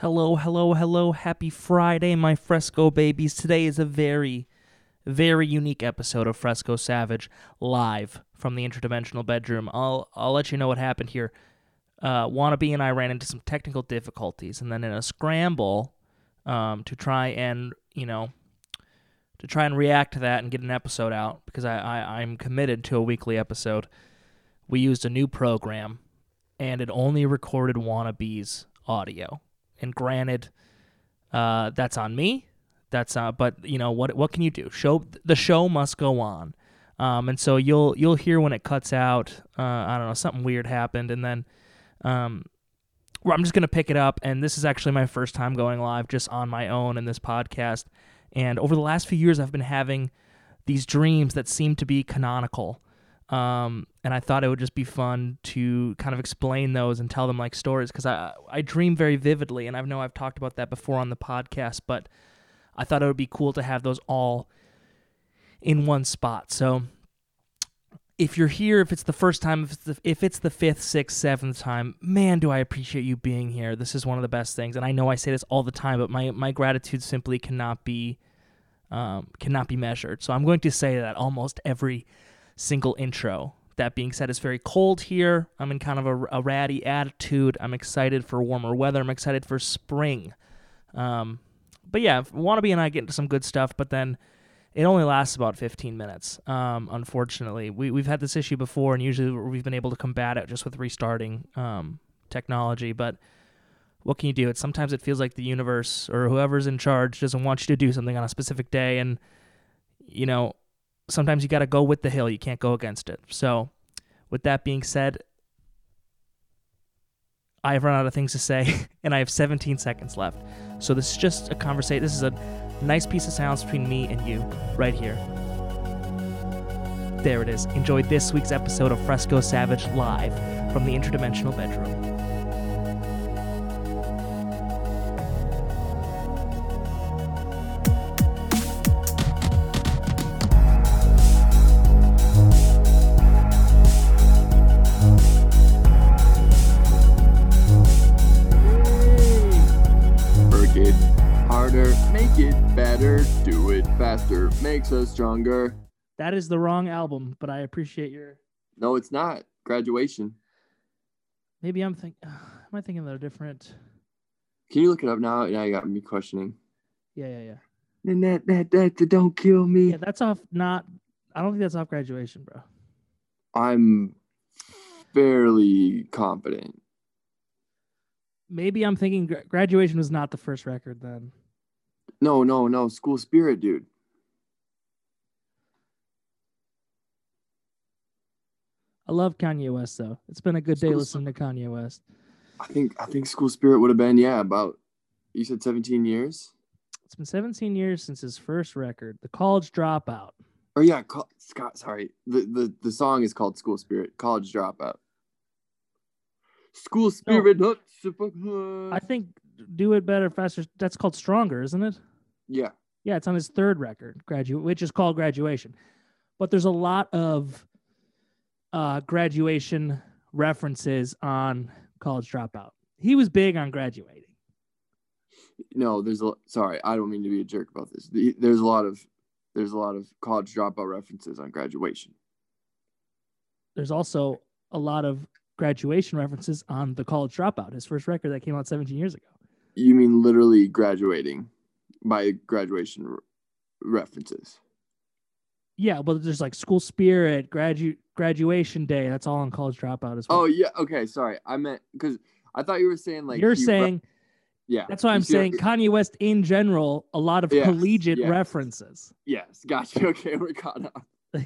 Hello, hello, hello. Happy Friday, my Fresco babies. Today is a very, very unique episode of Fresco Savage live from the interdimensional bedroom. I'll I'll let you know what happened here. Uh, Wannabe and I ran into some technical difficulties, and then in a scramble um, to try and you know to try and react to that and get an episode out because I, I I'm committed to a weekly episode. We used a new program, and it only recorded Wannabe's audio and granted, uh, that's on me. That's uh, but you know what? What can you do? Show the show must go on, um, and so you'll you'll hear when it cuts out. Uh, I don't know, something weird happened, and then um, I'm just gonna pick it up. And this is actually my first time going live just on my own in this podcast. And over the last few years, I've been having these dreams that seem to be canonical. Um, and I thought it would just be fun to kind of explain those and tell them like stories because I I dream very vividly, and I know I've talked about that before on the podcast, but I thought it would be cool to have those all in one spot. So if you're here, if it's the first time, if it's the, if it's the fifth, sixth, seventh time, man, do I appreciate you being here. This is one of the best things, and I know I say this all the time, but my my gratitude simply cannot be um, cannot be measured. So I'm going to say that almost every single intro. That being said, it's very cold here. I'm in kind of a, a ratty attitude. I'm excited for warmer weather. I'm excited for spring. Um, but yeah, Wannabe and I get into some good stuff, but then it only lasts about 15 minutes. Um, unfortunately, we we've had this issue before, and usually we've been able to combat it just with restarting um, technology. But what can you do? It sometimes it feels like the universe or whoever's in charge doesn't want you to do something on a specific day, and you know sometimes you got to go with the hill. You can't go against it. So, with that being said, I have run out of things to say, and I have 17 seconds left. So this is just a conversation. This is a nice piece of silence between me and you, right here. There it is. Enjoy this week's episode of Fresco Savage live from the interdimensional bedroom. Makes us stronger. That is the wrong album, but I appreciate your. No, it's not. Graduation. Maybe I'm thinking. am I thinking they're different? Can you look it up now? Yeah, you got me questioning. Yeah, yeah, yeah. And that, that, that, that don't kill me. Yeah, that's off. Not. I don't think that's off graduation, bro. I'm fairly confident. Maybe I'm thinking gra- graduation was not the first record then. No, no, no. School spirit, dude. I love Kanye West though. It's been a good day School- listening to Kanye West. I think I think school spirit would have been yeah about you said 17 years It's been 17 years since his first record, The College Dropout. Oh yeah co- Scott sorry the, the the song is called school spirit college dropout school spirit huh, super- I think Do It Better Faster. That's called Stronger, isn't it? yeah Yeah, it's on his third record, graduate, which is called Graduation. But there's a lot of uh, graduation references on College Dropout. He was big on graduating. no there's a sorry I don't mean to be a jerk about this there's a lot of there's a lot of college dropout references on graduation There's also a lot of graduation references on The College Dropout, his first record that came out 17 years ago. you mean literally graduating by graduation re- references Yeah, but there's like school spirit, gradu- graduation day. That's all on College Dropout as well. oh yeah okay sorry I meant because I thought you were saying like You're he re- saying yeah that's why I'm saying Kanye West in general, a lot of Yes, collegiate yes. references. yes gotcha okay we're caught up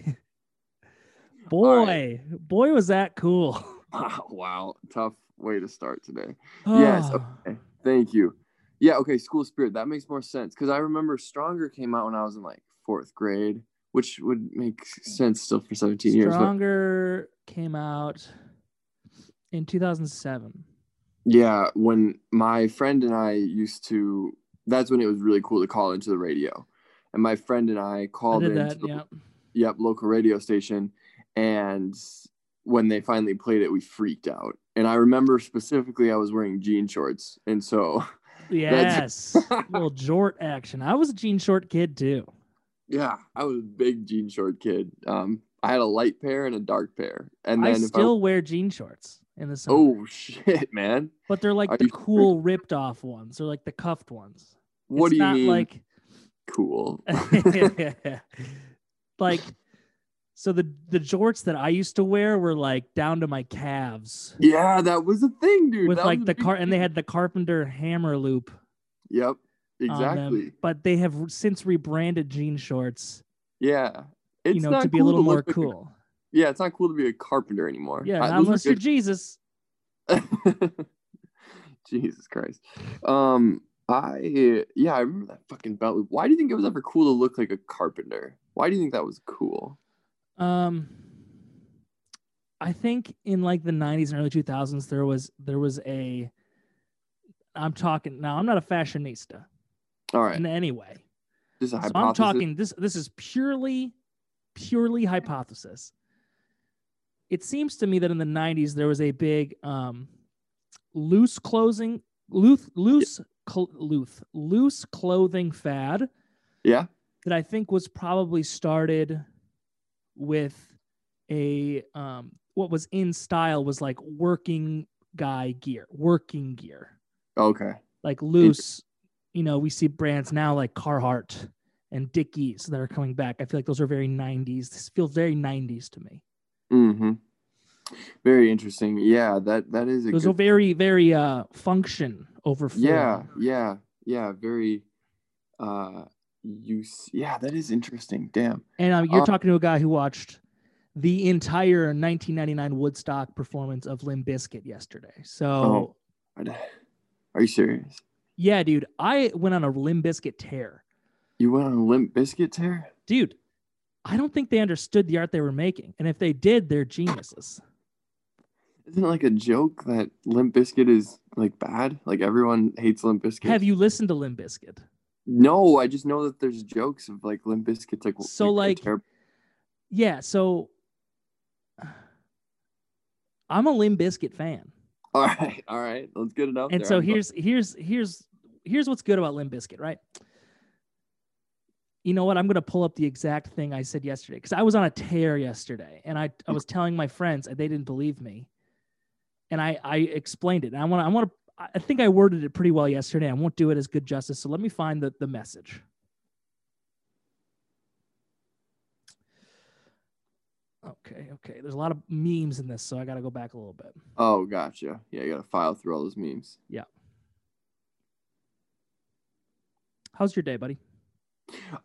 boy, right. boy, was that cool. wow, tough way to start today. Yes, okay. Thank you. Yeah, okay, school spirit. That makes more sense because I remember Stronger came out when I was in like fourth grade, which would make sense still for 17 years. But Stronger came out in 2007. yeah, when my friend and I used to, that's when it was really cool to call into the radio. And my friend and I I called into that. the Yeah. yep, local radio station. And when they finally played it, we freaked out. And I remember specifically I was wearing jean shorts. And so Yes, little jort action. I was a jean short kid too. Yeah, I was a big jean short kid. Um, I had a light pair and a dark pair, and then I still wear jean shorts in the summer. oh shit, man, but they're like Are the cool ripped off ones. They're like the cuffed ones. what it's do you not mean? like cool. like so the the jorts that I used to wear were like down to my calves yeah, that was a thing, dude. with That like the car and they had the carpenter hammer loop Yep, them. exactly. but they have since rebranded jean shorts Yeah, it's you know not to be a cool little more like a- yeah, it's not cool to be a carpenter anymore. yeah I- unless you're jesus Jesus Christ. Um, I yeah, I remember that fucking belt loop. Why do you think it was ever cool to look like a carpenter? Why do you think that was cool? um i think in like the 90s and early 2000s there was there was a i'm talking now i'm not a fashionista All right, in any way just a So. I'm talking this this is purely purely hypothesis. It seems to me that in the 90s there was a big um loose closing loose loose cl- loose loose clothing fad Yeah, that I think was probably started with a um what was in style was like working guy gear, working gear okay. like loose. You know, we see brands now like Carhartt and Dickies that are coming back. I feel like those are very 90s. This feels very 90s to me. Mm-hmm. Very interesting. Yeah, that that is a It was good a very, very uh function over form. Yeah, yeah, yeah. Very uh use yeah, that is interesting. Damn. And um, you're Uh, talking to a guy who watched the entire 1999 Woodstock performance of Limp Bizkit yesterday. So, Oh. Are you serious? Yeah, dude, I went on a Limp Bizkit tear. You went on a Limp Bizkit tear? Dude, I don't think they understood the art they were making. And if they did, they're geniuses. Isn't it like a joke that Limp Bizkit is like bad? Like everyone hates Limp Bizkit. Have you listened to Limp Bizkit? No, I just know that there's jokes of like Limp Bizkit's like So, like, terrible- Yeah, so I'm a Limp Bizkit fan. all right, all right, that's good enough. And there. so I'm- here's here's here's here's what's good about Limp Bizkit, right? You know what? I'm gonna pull up the exact thing I said yesterday because I was on a tear yesterday, and I I was telling my friends and they didn't believe me, and I I explained it. And I want to I want to I think I worded it pretty well yesterday. I won't do it as good justice, so let me find the the message. Okay, okay. There's a lot of memes in this, so I got to go back a little bit. Oh, gotcha. Yeah, you gotta file through all those memes. How's your day, buddy?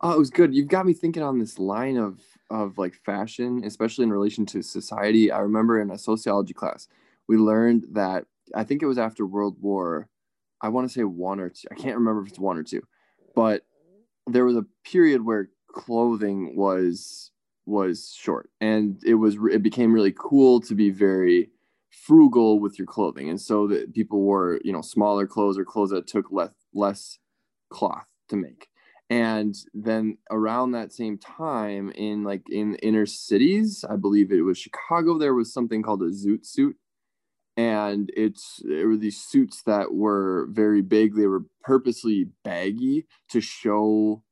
Oh, it was good. You've got me thinking on this line of of like fashion, especially in relation to society. I remember in a sociology class, we learned that I think it was after World War, I want to say one or two. I can't remember if it's one or two, but there was a period where clothing was was short, and it was it became really cool to be very frugal with your clothing, and so that people wore you know smaller clothes or clothes that took less less cloth to make. And then around that same time in like in inner cities i believe it was chicago there was something called a zoot suit. And it's it were these suits that were very big. They were purposely baggy to show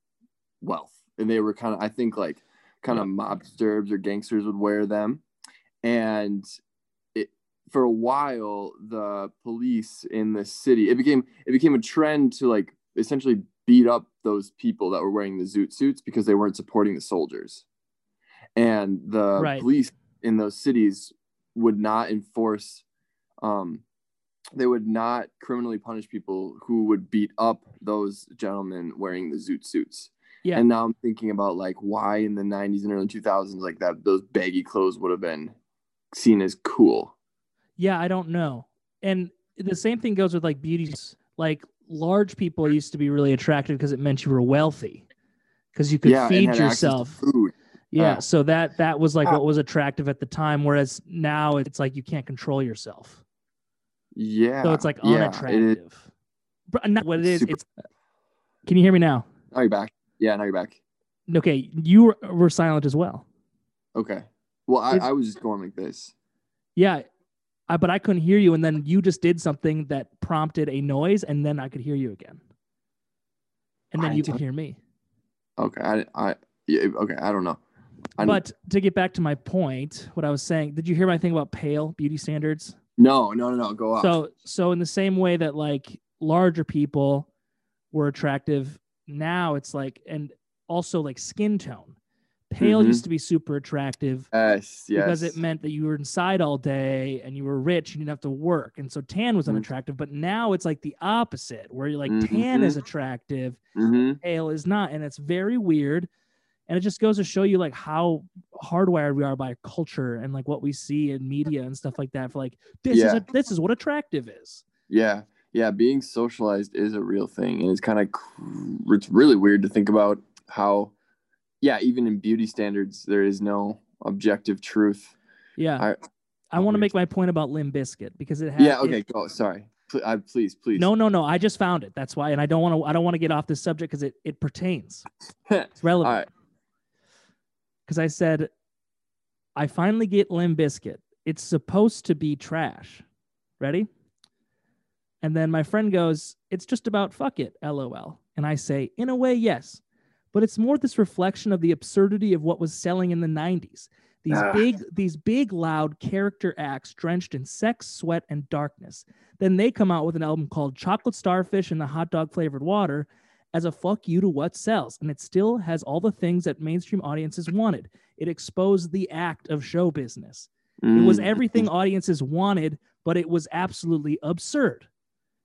wealth. And they were kind of i think like kind of mobsters or gangsters would wear them. And it for a while the police in the city it became it became a trend to like essentially beat up those people that were wearing the zoot suits because they weren't supporting the soldiers. And the Right. police in those cities would not enforce um they would not criminally punish people who would beat up those gentlemen wearing the zoot suits. Yeah. And now I'm thinking about like why in the 90s and early 2000s like that those baggy clothes would have been seen as cool. Yeah, I don't know. And the same thing goes with like beauty. Like large people used to be really attractive because it meant you were wealthy, because you could yeah, feed had yourself. food. Yeah, Uh, so that that was like ah. what was attractive at the time. Whereas now it's like you can't control yourself, Yeah. so it's like yeah, it is. unattractive. But not what it is. Super- It's. Can you hear me now? Now you're back. Yeah, now you're back. Okay, you were, were silent as well. Okay. Well, I, I was just going like this. Yeah, I, but I couldn't hear you, and then you just did something that prompted a noise, and then I could hear you again, and then I you could hear me. Okay, I, I, yeah, okay, I don't know. I- But to get back to my point, what I was saying, did you hear my thing about pale beauty standards? No, no, no, no. Go off. So, so in the same way that like larger people were attractive, now it's like, and also like skin tone. Pale Mhm. used to be super attractive yes, yes. because it meant that you were inside all day and you were rich and you didn't have to work. And so tan was Mhm. unattractive. But now it's like the opposite, where you're like tan is attractive, hmm pale is not. And it's very weird. And it just goes to show you like how hardwired we are by culture and like what we see in media and stuff like that. For like this is a, this is what attractive is. Yeah, yeah. Being socialized is a real thing, and it's kind of it's really weird to think about how, yeah, even in beauty standards, there is no objective truth. Yeah. I- I, want to make my point about Limp Bizkit because it has yeah. it- Okay. Go. Sorry. Pl- I, please, please. no, no, no. I just found it. That's why, and I don't want to. I don't want to get off this subject because it it pertains. It's All relevant. right. because I said, I finally get Limp Bizkit. It's supposed to be trash. Ready? And then my friend goes, It's just about fuck it, lol. And I say, In a way, yes. But it's more this reflection of the absurdity of what was selling in the 90s. These Ah. big, these big, loud character acts drenched in sex, sweat, and darkness. Then they come out with an album called Chocolate Starfish and the Hot Dog Flavored Water as a fuck you to what sells. And it still has all the things that mainstream audiences wanted. It exposed the act of show business. It was Mm, everything audiences wanted, but it was absolutely absurd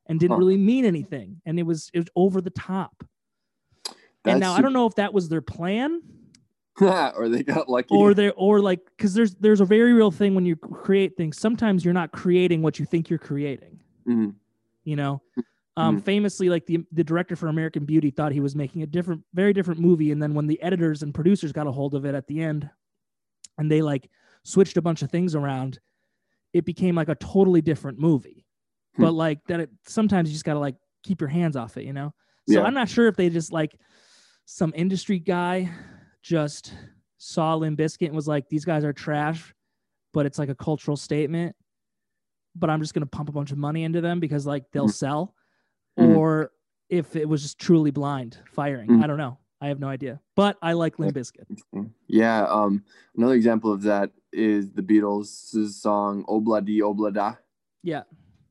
and didn't Huh. really mean anything. And it was it was over the top. And now I don't know if that was their plan or they got lucky. or they or like because there's there's a very real thing when you create things. Sometimes you're not creating what you think you're creating. Mhm. You know, um, Mhm. famously, like the the director for American Beauty thought he was making a different, very different movie, and then when the editors and producers got a hold of it at the end, and they like switched a bunch of things around, it became like a totally different movie. Hmm. But like that, it, sometimes you just gotta like keep your hands off it, you know. So Yeah. I'm not sure if they just like some industry guy just saw Limp Bizkit and was like, these guys are trash, but it's like a cultural statement. But I'm just gonna pump a bunch of money into them because like they'll Mhm. sell, Mhm. or if it was just truly blind firing. Mhm. I don't know. I have no idea. But I like Limp Bizkit. Yeah. Um. Another example of that is the Beatles' song "Obla Di Obla Da." Yeah.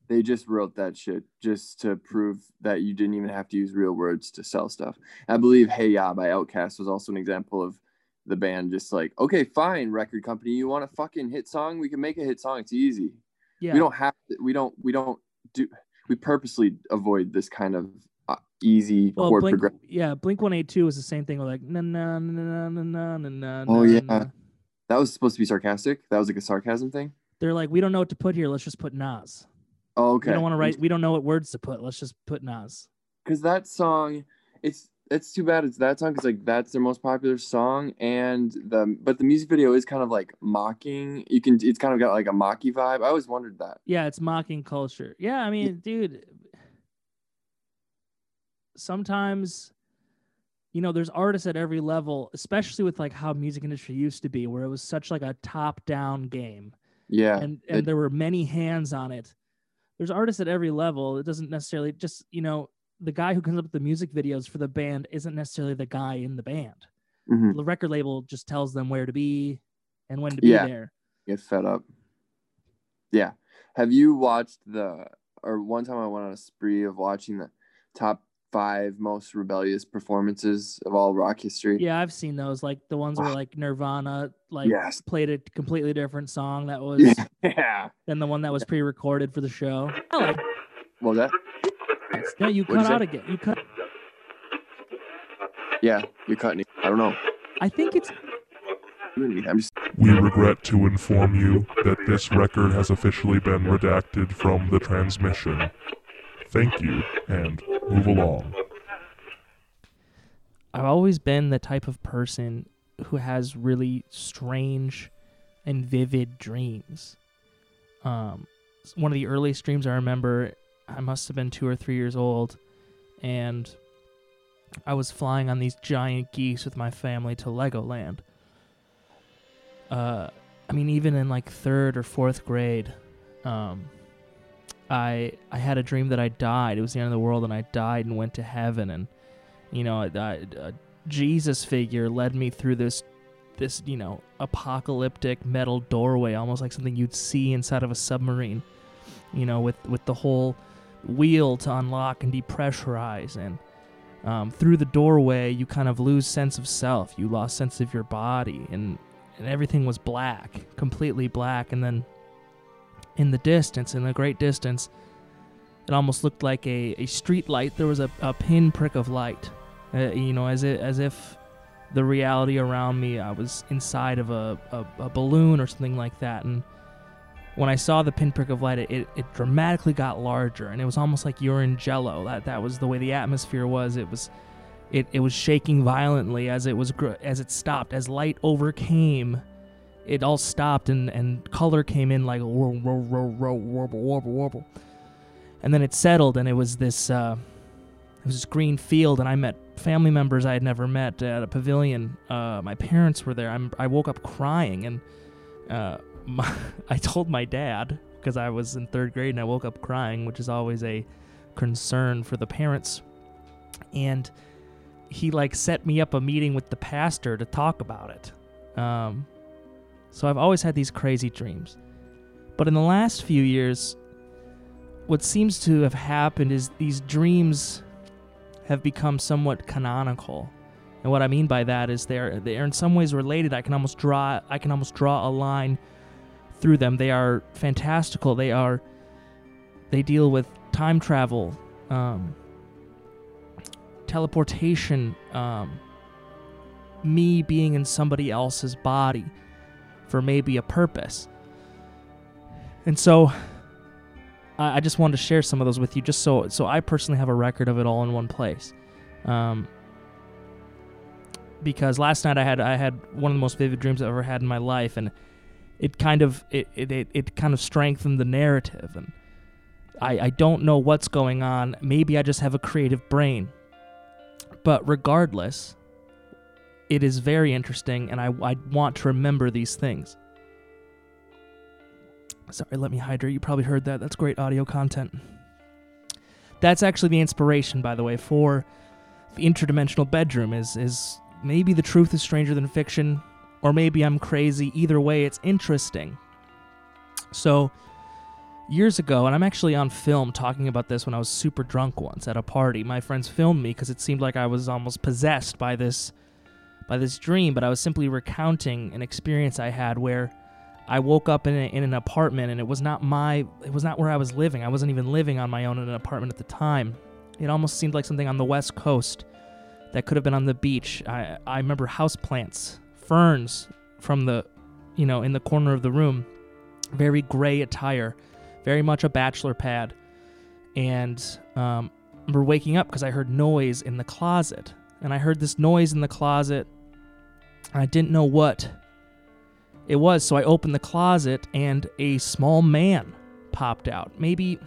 They just wrote that shit just to prove that you didn't even have to use real words to sell stuff. I believe "Hey Ya" by Outkast was also an example of the band just like, okay, fine, record company, you want a fucking hit song? We can make a hit song. It's easy. Yeah. We don't have to. We don't. We don't do. We purposely avoid this kind of uh, easy well, chord Blink, progression. yeah, Blink One Eight Two was the same thing. With like na na na na na na na. Oh, yeah. na. That was supposed to be sarcastic. That was like a sarcasm thing. They're like, we don't know what to put here. Let's just put Nas. Oh, okay. We don't want to write. We don't know what words to put. Let's just put Nas. because that song it's it's too bad it's that song because like that's their most popular song and the but the music video is kind of like mocking you can it's kind of got like a mocky vibe i always wondered that Yeah, it's mocking culture. Yeah, I mean, dude. Sometimes, you know, there's artists at every level, especially with like how music industry used to be, where it was such like a top-down game, yeah and and it- there were many hands on it. There's artists at every level. It doesn't necessarily just you know the guy who comes up with the music videos for the band isn't necessarily the guy in the band. mhm, The record label just tells them where to be and when to be Yeah. there. get fed up yeah have you watched the or one time i went on a spree of watching the top five most rebellious performances of all rock history Yeah, I've seen those, like the ones where like Nirvana like yes played a completely different song that was yeah than the one that was pre-recorded for the show. I like well that it. No, you What'd cut you out say? again. You cut. yeah you're cutting it i don't know I think it's just We regret to inform you that this record has officially been redacted from the transmission. Thank you, and move along. I've always been the type of person who has really strange and vivid dreams. Um, one of the earliest dreams I remember, I must have been two or three years old, and I was flying on these giant geese with my family to Legoland. Uh, I mean, even in like third or fourth grade, um, I I had a dream that I died. It was the end of the world, and I died and went to heaven. And you know, a, a Jesus figure led me through this this you know apocalyptic metal doorway, almost like something you'd see inside of a submarine. You know, with with the whole wheel to unlock and depressurize, and um, through the doorway, you kind of lose sense of self. You lost sense of your body, and and everything was black, completely black. And then in the distance, in the great distance, it almost looked like a, a street light. There was a, a pinprick of light, uh, you know, as it, as if the reality around me, I was inside of a, a, a balloon or something like that. And when I saw the pinprick of light, it, it, dramatically got larger, and it was almost like you're in jello. That that was the way the atmosphere was. It was, it, it was shaking violently as it was gr- as it stopped, as light overcame. It all stopped, and, and color came in like and then it settled, and it was this. Uh, it was this green field, and I met family members I had never met at a pavilion. Uh, my parents were there. I'm, I woke up crying, and uh, my, I told my dad because I was in third grade and I woke up crying, which is always a concern for the parents. And he like set me up a meeting with the pastor to talk about it. Um, so I've always had these crazy dreams. But in the last few years, what seems to have happened is these dreams have become somewhat canonical. And what I mean by that is they're they're in some ways related. I can almost draw I can almost draw a line through them. They are fantastical. They are they deal with time travel, um, teleportation, um, me being in somebody else's body for maybe a purpose. And so I, I just wanted to share some of those with you, just so so I personally have a record of it all in one place. Um, because last night I had I had one of the most vivid dreams I've ever had in my life, and it kind of it it, it, kind of strengthened the narrative, and I I don't know what's going on. Maybe I just have a creative brain, but regardless, it is very interesting, and I I want to remember these things. Sorry, let me hydrate. You probably heard that. That's great audio content. That's actually the inspiration, by the way, for the interdimensional bedroom. Is is maybe the truth is stranger than fiction, or maybe I'm crazy. Either way, it's interesting. So, years ago, and I'm actually on film talking about this when I was super drunk once at a party. My friends filmed me because it seemed like I was almost possessed by this by this dream, but I was simply recounting an experience I had where I woke up in, a, in an apartment and it was not my it was not where I was living. I wasn't even living on my own in an apartment at the time. It almost seemed like something on the west coast that could have been on the beach. I I remember houseplants, ferns from the you know, in the corner of the room. Very gray attire, very much a bachelor pad. And um, I remember waking up because I heard noise in the closet. And I heard this noise in the closet. I didn't know what it was. So I opened the closet and a small man popped out, maybe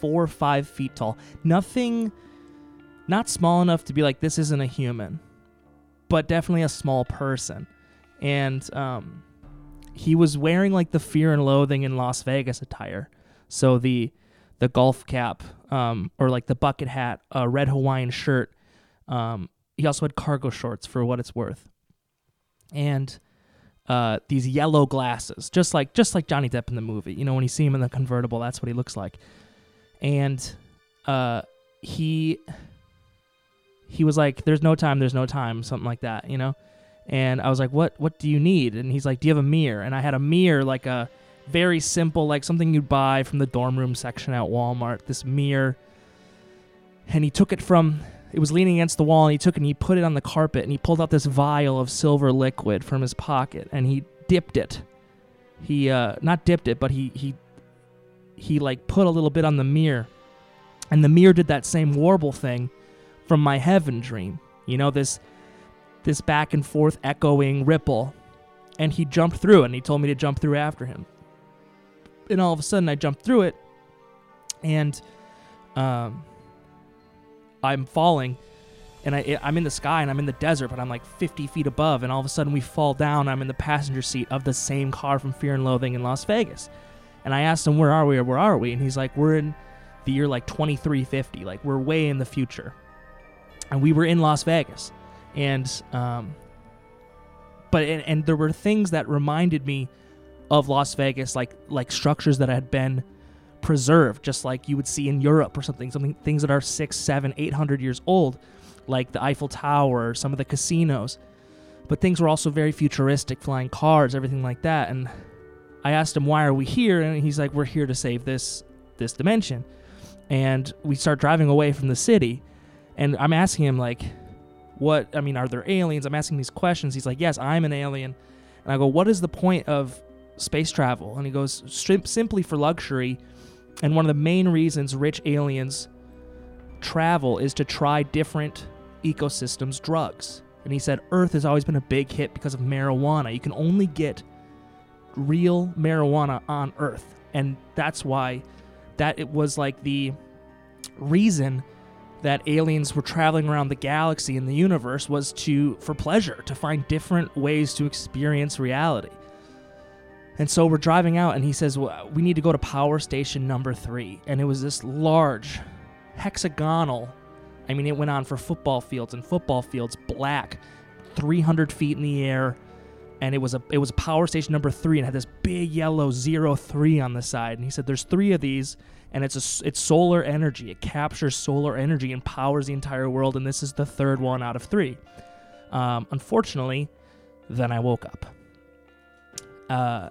four or five feet tall. Nothing, not small enough to be like, this isn't a human, but definitely a small person. And um, he was wearing like the fear and loathing in Las Vegas attire. So the the golf cap, um, or like the bucket hat, a red Hawaiian shirt. Um, he also had cargo shorts for what it's worth. And uh, these yellow glasses, just like just like Johnny Depp in the movie. You know, when you see him in the convertible, that's what he looks like. And uh, he he was like, "There's no time, there's no time," something like that, you know. And I was like, "What what do you need?" And he's like, "Do you have a mirror?" And I had a mirror, like a very simple, like something you'd buy from the dorm room section at Walmart. This mirror. And he took it from it was leaning against the wall and he took it and he put it on the carpet and he pulled out this vial of silver liquid from his pocket and he dipped it. He uh not dipped it but he he he like put a little bit on the mirror. And the mirror did that same warble thing from my heaven dream you know this this back and forth echoing ripple. And he jumped through and he told me to jump through after him. And all of a sudden i jumped through it and um I'm falling, and I I'm in the sky and I'm in the desert, but I'm like 50 feet above, and all of a sudden we fall down. I'm in the passenger seat of the same car from Fear and Loathing in Las Vegas, And I asked him, "Where are we? Or where are we?" And he's like, "We're in the year like 2350. Like we're way in the future." And we were in Las Vegas, and um, but and, and there were things that reminded me of Las Vegas, like like structures that had been preserved, just like you would see in Europe or something, something things that are six, seven, eight hundred years old, like the Eiffel Tower or some of the casinos. But things were also very futuristic, flying cars, everything like that. And I asked him, "Why are we here?" And he's like, "We're here to save this this dimension." And we start driving away from the city, and I'm asking him like, "What? I mean, are there aliens?" I'm asking these questions. He's like, "Yes, I'm an alien." And I go, "What is the point of space travel?" And he goes, "Simply for luxury." And one of the main reasons rich aliens travel is to try different ecosystems drugs. And he said Earth has always been a big hit because of marijuana. You can only get real marijuana on Earth. And that's why that it was like the reason that aliens were traveling around the galaxy and the universe was to for pleasure, to find different ways to experience reality. And so we're driving out, and he says, well, We need to go to power station number three. And it was this large, hexagonal, I mean, it went on for football fields and football fields, black, 300 feet in the air. And it was a it was power station number three, and had this big yellow zero three on the side. And he said, "There's three of these, and it's a it's solar energy. It captures solar energy and powers the entire world. And this is the third one out of three. Um, unfortunately, then I woke up. Uh,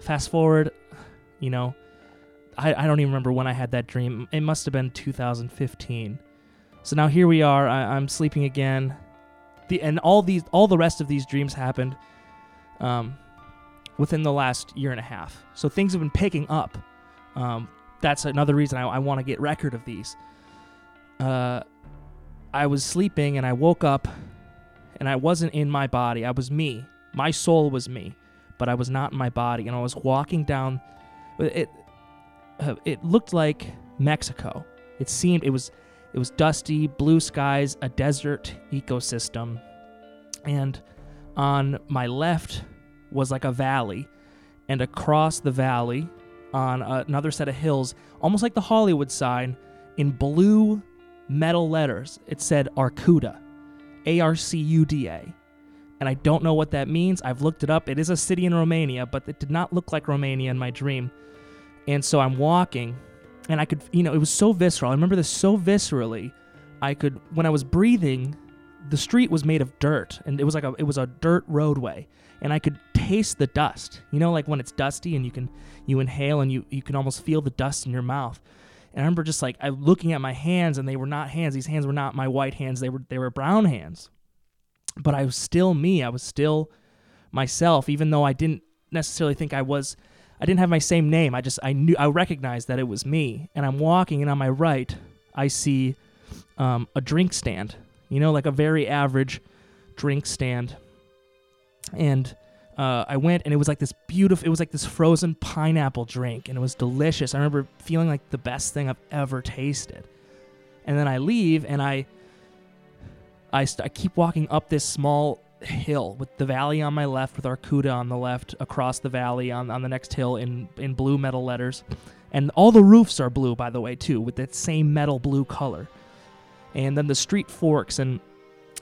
Fast forward, you know, I, I don't even remember when I had that dream. It must have been 2015. So now here we are. I, I'm sleeping again. The and all these all the rest of these dreams happened um, within the last year and a half. So things have been picking up. Um, that's another reason I, I want to get record of these. Uh, I was sleeping and I woke up and I wasn't in my body. I was me. My soul was me but I was not in my body, and I was walking down. It uh, it looked like Mexico. It seemed it was it was dusty, blue skies, a desert ecosystem, and on my left was like a valley, and across the valley, on another set of hills, almost like the Hollywood sign, in blue metal letters, it said Arcuda, A R C U D A and I don't know what that means. I've looked it up. It is a city in Romania, but it did not look like Romania in my dream. And so I'm walking, and I could, you know, it was so visceral. I remember this so viscerally. I could, when I was breathing, the street was made of dirt, and it was like a, it was a dirt roadway, and I could taste the dust. You know, like when it's dusty and you can, you inhale and you you can almost feel the dust in your mouth. And I remember just like I looking at my hands, and they were not hands. These hands were not my white hands. They were they were brown hands but I was still me. I was still myself, even though I didn't necessarily think I was. I didn't have my same name. I just I knew I recognized that it was me. And I'm walking, and on my right, I see um, a drink stand. You know, like a very average drink stand. And uh, I went, and it was like this beautiful. It was like this frozen pineapple drink, and it was delicious. I remember feeling like the best thing I've ever tasted. And then I leave, and I I, st- I keep walking up this small hill with the valley on my left, with Arcuda on the left, across the valley on, on the next hill in, in blue metal letters. And all the roofs are blue, by the way, too, with that same metal blue color. And then the street forks, and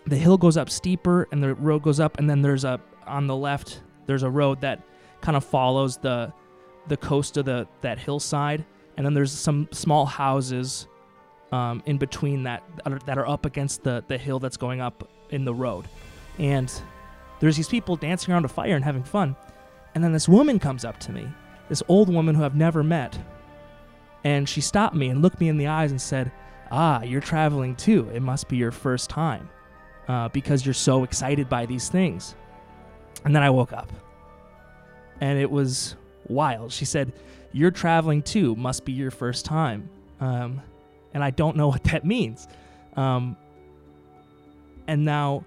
the hill goes up steeper, and the road goes up, and then there's a on the left there's a road that kind of follows the the coast of the that hillside, and then there's some small houses um, in between that that are up against the the hill that's going up in the road, and there's these people dancing around a fire and having fun, and then this woman comes up to me, this old woman who I've never met, and she stopped me and looked me in the eyes and said, "Ah, you're traveling too. It must be your first time, uh, because you're so excited by these things." And then I woke up, and it was wild. She said, "You're traveling too. Must be your first time." Um, and I don't know what that means. Um, and now,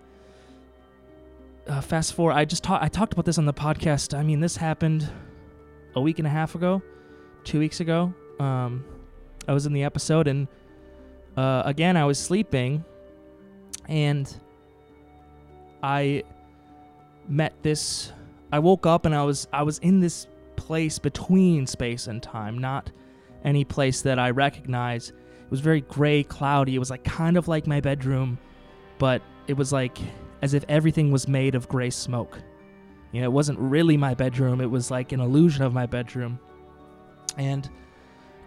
uh, fast forward, I just talked. I talked about this on the podcast. I mean, this happened a week and a half ago, two weeks ago. Um, I was in the episode, and uh, again, I was sleeping, and I met this. I woke up and I was I was in this place between space and time, not any place that I recognize. It was very gray, cloudy. It was like kind of like my bedroom, but it was like as if everything was made of gray smoke. You know, it wasn't really my bedroom. It was like an illusion of my bedroom. And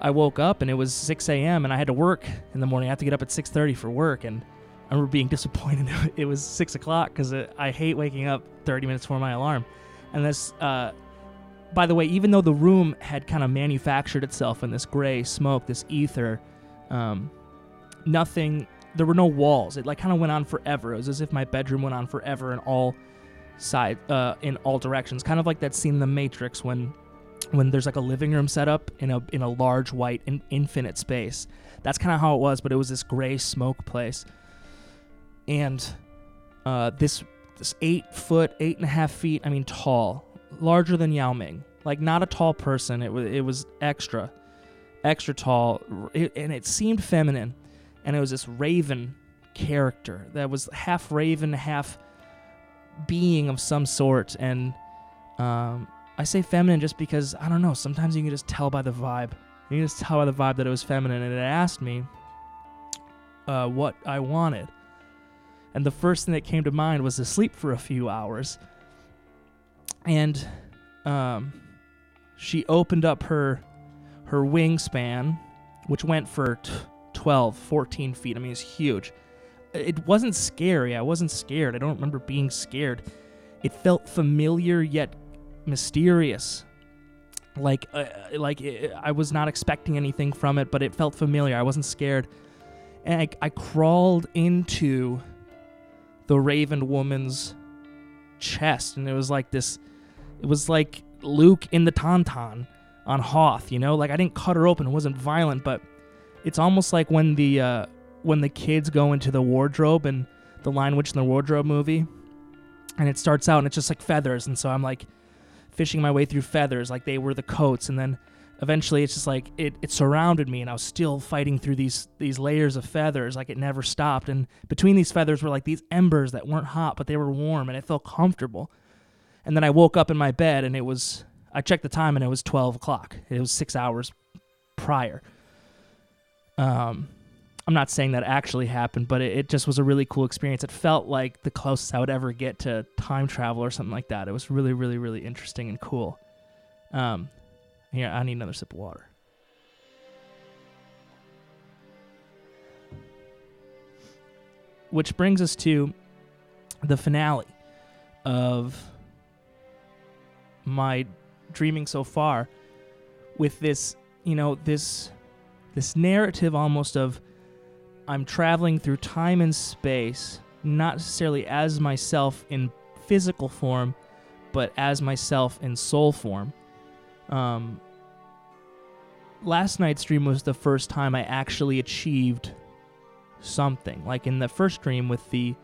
I woke up and it was 6 a.m. and I had to work in the morning. I had to get up at 6:30 for work, and I remember being disappointed. it was six o'clock because I hate waking up 30 minutes before my alarm. And this, uh, by the way, even though the room had kind of manufactured itself in this gray smoke, this ether, um, nothing. There were no walls. It like kind of went on forever. It was as if my bedroom went on forever in all side, uh, in all directions. Kind of like that scene in The Matrix when when there's like a living room set up in a in a large white in, infinite space. That's kind of how it was, but it was this gray smoke place, and uh, this this eight foot, eight and a half feet. I mean, tall, larger than Yao Ming. Like not a tall person. It was it was extra, extra tall, and it seemed feminine, and it was this raven character that was half raven, half being of some sort, and um, I say feminine just because I don't know. Sometimes you can just tell by the vibe. You can just tell by the vibe that it was feminine, and it asked me uh, what I wanted. And the first thing that came to mind was to sleep for a few hours. And um, she opened up her her wingspan, which went for t- 12, 14 feet. I mean, it's huge. It wasn't scary. I wasn't scared. I don't remember being scared. It felt familiar yet mysterious. Like, uh, like uh, I was not expecting anything from it, but it felt familiar. I wasn't scared, and I, I crawled into the Raven woman's chest, and it was like this. It was like Luke in the Tauntaun on Hoth, you know. Like I didn't cut her open; it wasn't violent, but it's almost like when the uh, when the kids go into the wardrobe and the Lion Witch in the Wardrobe movie, and it starts out and it's just like feathers, and so I'm like fishing my way through feathers like they were the coats, and then eventually it's just like it, it surrounded me and I was still fighting through these these layers of feathers like it never stopped and between these feathers were like these embers that weren't hot but they were warm and it felt comfortable and then I woke up in my bed and it was I checked the time and it was 12 o'clock. It was six hours prior. Um I'm not saying that actually happened but it, it just was a really cool experience. It felt like the closest I would ever get to time travel or something like that. It was really really really interesting and cool. Um here, I need another sip of water. Which brings us to the finale of my dreaming so far with this, you know, this this narrative almost of I'm traveling through time and space, not necessarily as myself in physical form, but as myself in soul form um, last night's dream was the first time I actually achieved something. Like in the first dream with the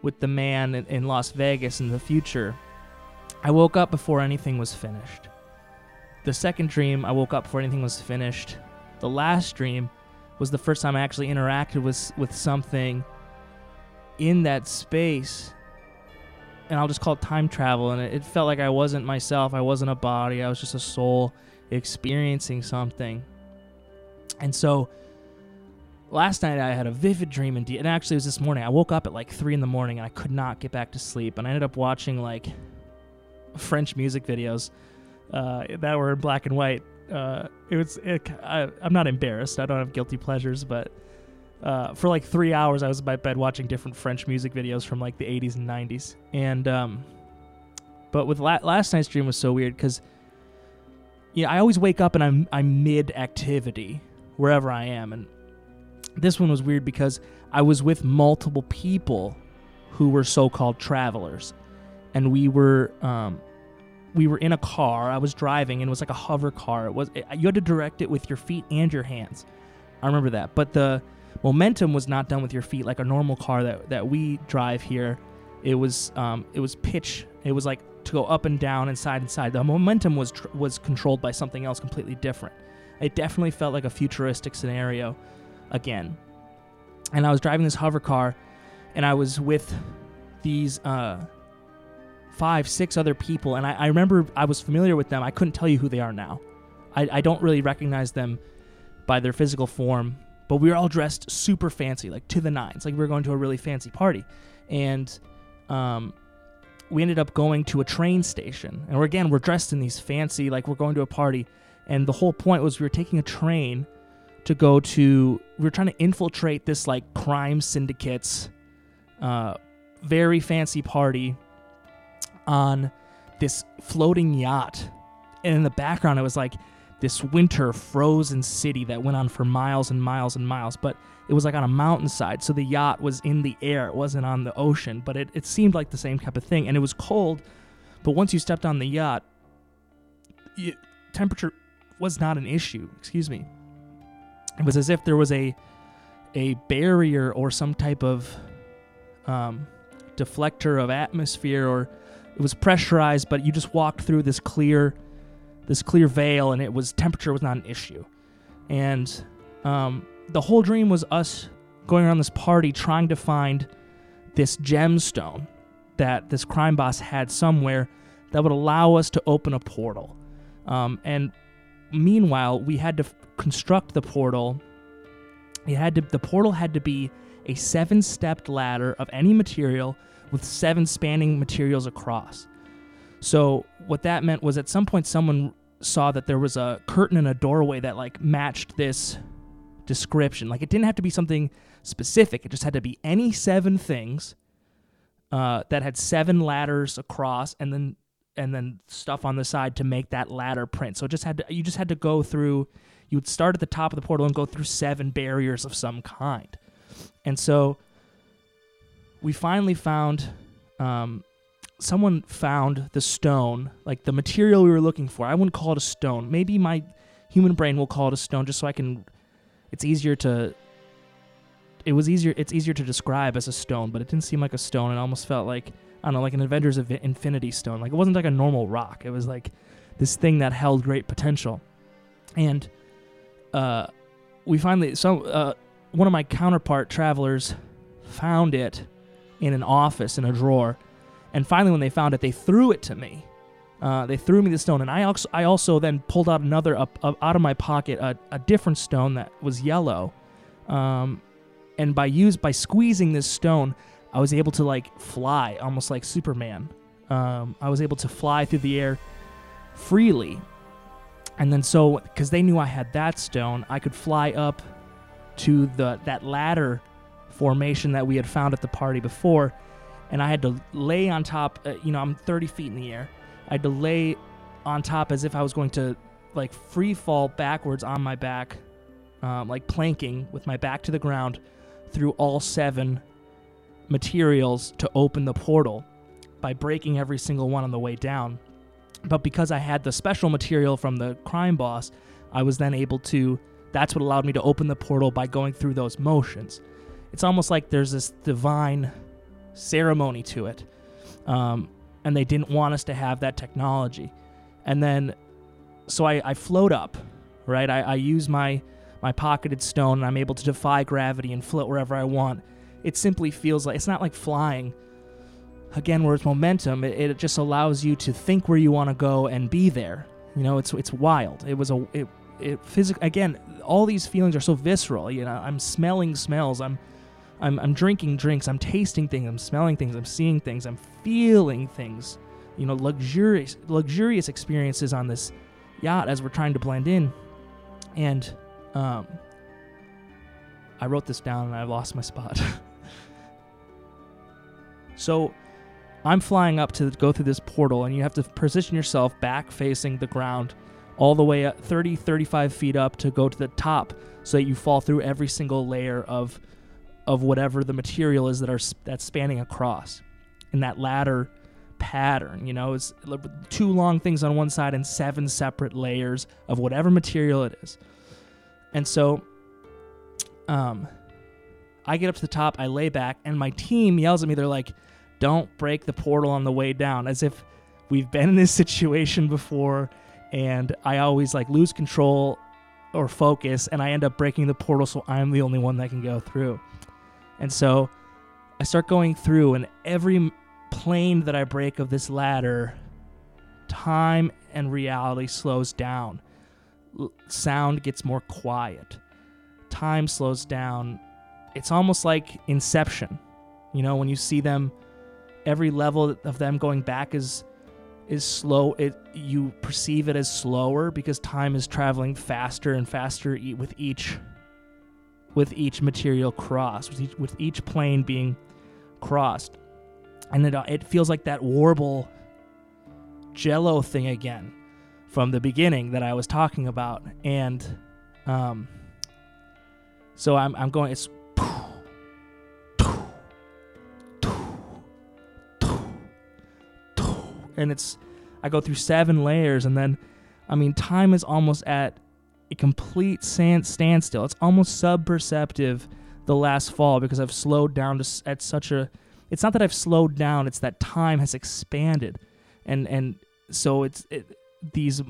with the man in, in Las Vegas in the future, I woke up before anything was finished. The second dream, I woke up before anything was finished. The last dream was the first time I actually interacted with with something in that space and I'll just call it time travel. And it, it, felt like I wasn't myself. I wasn't a body. I was just a soul experiencing something. And so last night I had a vivid dream, and, and actually it was this morning. I woke up at like three in the morning and I could not get back to sleep. And I ended up watching like French music videos uh, that were in black and white. Uh, it was. It, I, I'm not embarrassed. I don't have guilty pleasures, but uh, for like three hours, I was in my bed watching different French music videos from like the 80s and 90s. And, um, but with la- last night's dream was so weird because, yeah, I always wake up and I'm I'm mid activity wherever I am, and this one was weird because I was with multiple people who were so-called travelers, and we were um, we were in a car. I was driving, and it was like a hover car. It was it, you had to direct it with your feet and your hands. I remember that, but the momentum was not done with your feet like a normal car that, that we drive here. It was um, it was pitch. It was like to go up and down and side and side. The momentum was tr- was controlled by something else completely different. It definitely felt like a futuristic scenario again. And I was driving this hover car, and I was with these uh, five, six other people, and I, I remember I was familiar with them. I couldn't tell you who they are now. I, I don't really recognize them by their physical form, but we were all dressed super fancy, like to the nines, like we were going to a really fancy party, and um, we ended up going to a train station, and we're again we're dressed in these fancy, like we're going to a party, and the whole point was we were taking a train to go to we were trying to infiltrate this like crime syndicates uh, very fancy party on this floating yacht. And in the background it was like this winter frozen city that went on for miles and miles and miles but it was like on a mountainside. So the yacht was in the air. It wasn't on the ocean but it, it seemed like the same type of thing. And it was cold but once you stepped on the yacht you, temperature was not an issue. Excuse me. It was as if there was a a barrier or some type of um, deflector of atmosphere or it was pressurized but you just walked through this clear this clear veil and it was temperature was not an issue. And um, the whole dream was us going around this party trying to find this gemstone that this crime boss had somewhere that would allow us to open a portal. Um, and meanwhile we had to f- construct the portal. It had to the portal had to be a seven stepped ladder of any material with seven spanning materials across. So what that meant was at some point someone saw that there was a curtain in a doorway that like matched this description. Like it didn't have to be something specific. It just had to be any seven things uh, that had seven ladders across and then and then stuff on the side to make that ladder print. So it just had to you just had to go through you would start at the top of the portal and go through seven barriers of some kind. And so we finally found um, someone found the stone, like the material we were looking for. I wouldn't call it a stone. Maybe my human brain will call it a stone just so I can it's easier to it was easier it's easier to describe as a stone, but it didn't seem like a stone. It almost felt like I don't know, like an Avengers of Infinity stone. Like it wasn't like a normal rock. It was like this thing that held great potential. And uh we finally so uh one of my counterpart travelers found it in an office in a drawer, and finally, when they found it, they threw it to me. Uh, they threw me the stone, and I also I also then pulled out another up, up out of my pocket a, a different stone that was yellow, um, and by use by squeezing this stone, I was able to like fly almost like Superman. Um, I was able to fly through the air freely, and then so because they knew I had that stone, I could fly up to the that ladder formation that we had found at the party before, and I had to lay on top. Uh, you know, I'm 30 feet in the air. I had to lay on top as if I was going to like free fall backwards on my back, um, like planking with my back to the ground through all seven materials to open the portal by breaking every single one on the way down. But because I had the special material from the crime boss, I was then able to. That's what allowed me to open the portal by going through those motions. It's almost like there's this divine ceremony to it. Um, and they didn't want us to have that technology. And then, so I, I float up, right? I, I use my, my pocketed stone and I'm able to defy gravity and float wherever I want. It simply feels like it's not like flying. Again, where it's momentum, it, it just allows you to think where you want to go and be there. You know, it's it's wild. It was a it it physical again. All these feelings are so visceral. You know, I'm smelling smells. I'm I'm, I'm drinking drinks, I'm tasting things, I'm smelling things, I'm seeing things, I'm feeling things. You know, luxurious luxurious experiences on this yacht as we're trying to blend in. And um, I wrote this down and I lost my spot. so I'm flying up to go through this portal, and you have to position yourself back facing the ground all the way up 30, 35 feet up to go to the top so that you fall through every single layer of of whatever the material is that are that's spanning across. In that ladder pattern you know it's two long things on one side and seven separate layers of whatever material it is. And so um i get up to the top i lay back and my team yells at me. They're like don't break the portal on the way down as if we've been in this situation before. And i always like lose control or focus and i end up breaking the portal so i'm the only one that can go through and so I start going through, and every plane that I break of this ladder, time and reality slows down. L- sound gets more quiet. Time slows down. It's almost like Inception. You know, when you see them, every level of them going back is is slow. It you perceive it as slower because time is traveling faster and faster e- with each with each material crossed, with each, with each plane being crossed, and it uh, it feels like that warble Jello thing again from the beginning that I was talking about, and um, so I'm I'm going it's and it's I go through seven layers and then I mean time is almost at a complete stand, standstill. It's almost subperceptive the last fall because I've slowed down to at such a it's not that I've slowed down, it's that time has expanded. And and so it's it, these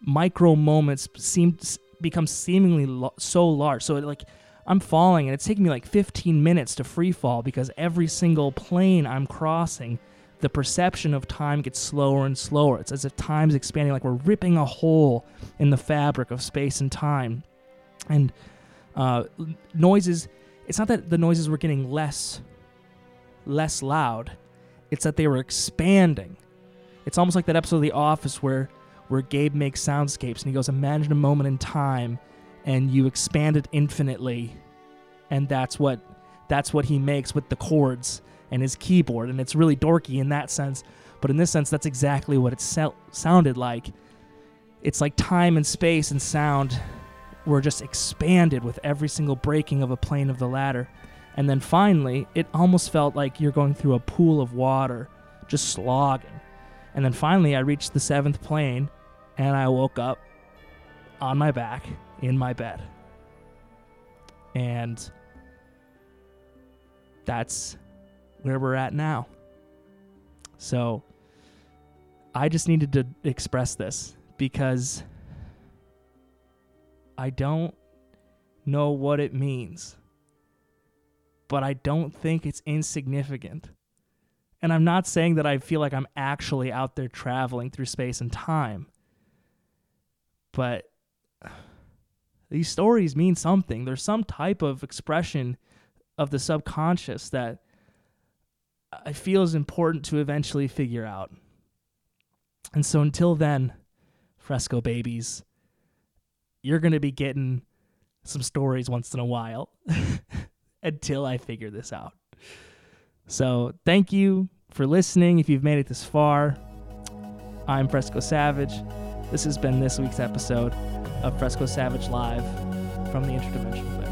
micro moments seem become seemingly lo- so large. So it, like I'm falling and it's taking me like 15 minutes to free fall because every single plane I'm crossing the perception of time gets slower and slower. It's as if time's expanding, like we're ripping a hole in the fabric of space and time. And uh, noises, it's not that the noises were getting less, less loud. It's that they were expanding. It's almost like that episode of The Office where, where Gabe makes soundscapes and he goes, "Imagine a moment in time, and you expand it infinitely." And that's what, that's what he makes with the chords and his keyboard, and it's really dorky in that sense. But in this sense, that's exactly what it sounded like. It's like time and space and sound were just expanded with every single breaking of a plane of the ladder. And then finally, it almost felt like you're going through a pool of water, just slogging. And then finally, I reached the seventh plane, and I woke up on my back in my bed. And that's where we're at now. So I just needed to express this because I don't know what it means, but I don't think it's insignificant. And I'm not saying that I feel like I'm actually out there traveling through space and time, but these stories mean something. There's some type of expression of the subconscious that I feel is important to eventually figure out. And so until then, fresco babies, you're going to be getting some stories once in a while until I figure this out. So thank you for listening. If you've made it this far, I'm Fresco Savage. This has been this week's episode of Fresco Savage Live from the Interdimensional.